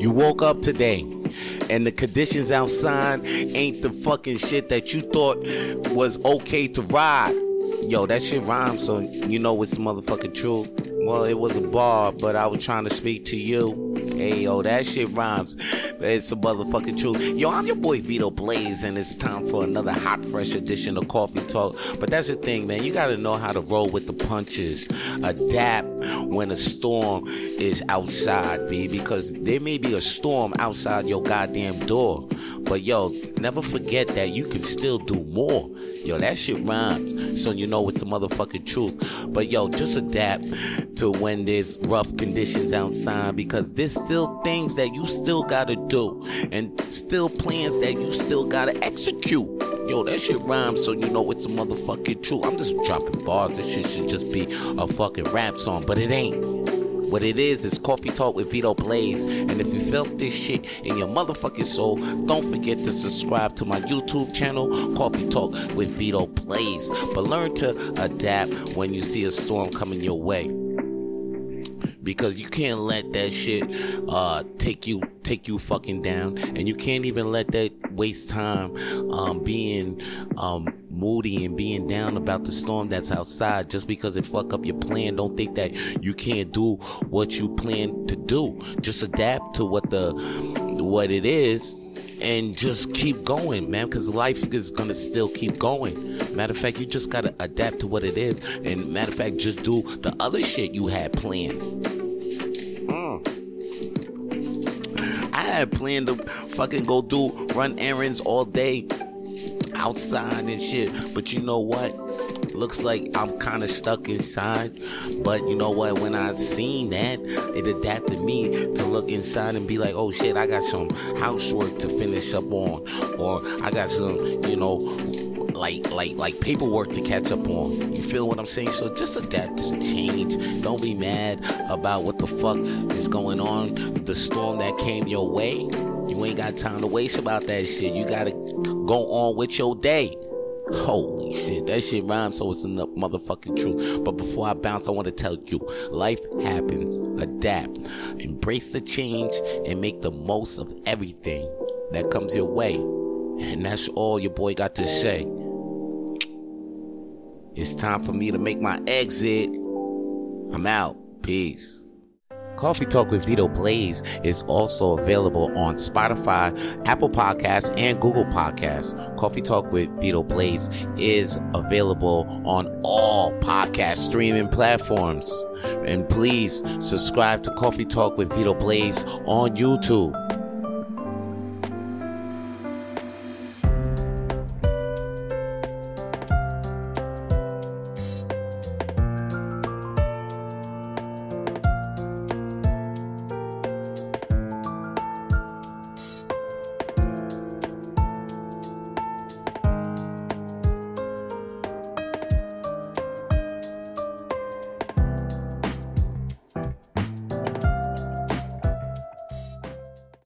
You woke up today and the conditions outside ain't the fucking shit that you thought was okay to ride. Yo, that shit rhymes, so you know it's motherfucking true. Well, it was a bar, but I was trying to speak to you. Hey, yo, that shit rhymes. It's a motherfucking truth. Yo, I'm your boy Vito Blaze, and it's time for another hot, fresh edition of Coffee Talk. But that's the thing, man. You gotta know how to roll with the punches, adapt when a storm is outside, B, because there may be a storm outside your goddamn door. But yo, never forget that you can still do more. Yo, that shit rhymes. So you know it's a motherfucking truth. But yo, just adapt to when there's rough conditions outside because there's still things that you still gotta do and still plans that you still gotta execute. Yo, that shit rhymes, so you know it's a motherfucking truth. I'm just dropping bars. This shit should just be a fucking rap song, but it ain't. What it is is Coffee Talk with Vito Blaze. And if you felt this shit in your motherfucking soul, don't forget to subscribe to my YouTube channel, Coffee Talk with Vito Blaze. But learn to adapt when you see a storm coming your way because you can't let that shit uh, take you take you fucking down, and you can't even let that waste time um, being um, moody and being down about the storm that's outside just because it fuck up your plan. Don't think that you can't do what you plan to do. Just adapt to what the what it is and just keep going, man, because life is gonna still keep going. Matter of fact, you just gotta adapt to what it is, and matter of fact, just do the other shit you had planned. Mm. I had planned to fucking go do run errands all day outside and shit, but you know what? looks like I'm kind of stuck inside. But you know what? When I seen that, it adapted me to look inside and be like, oh shit, I got some housework to finish up on, or I got some, you know, like like like paperwork to catch up on. You feel what I'm saying? So just adapt to the change. Don't be mad about what the fuck is going on. The storm that came your way. You ain't got time to waste about that shit. You gotta go on with your day. Holy shit, that shit rhymes, so it's a motherfucking truth. But before I bounce, I want to tell you life happens, adapt, embrace the change, and make the most of everything that comes your way. And that's all your boy got to say. It's time for me to make my exit. I'm out. Peace. Coffee Talk with Vito Blaze is also available on Spotify, Apple Podcasts, and Google Podcasts. Coffee Talk with Vito Blaze is available on all podcast streaming platforms. And please subscribe to Coffee Talk with Vito Blaze on YouTube.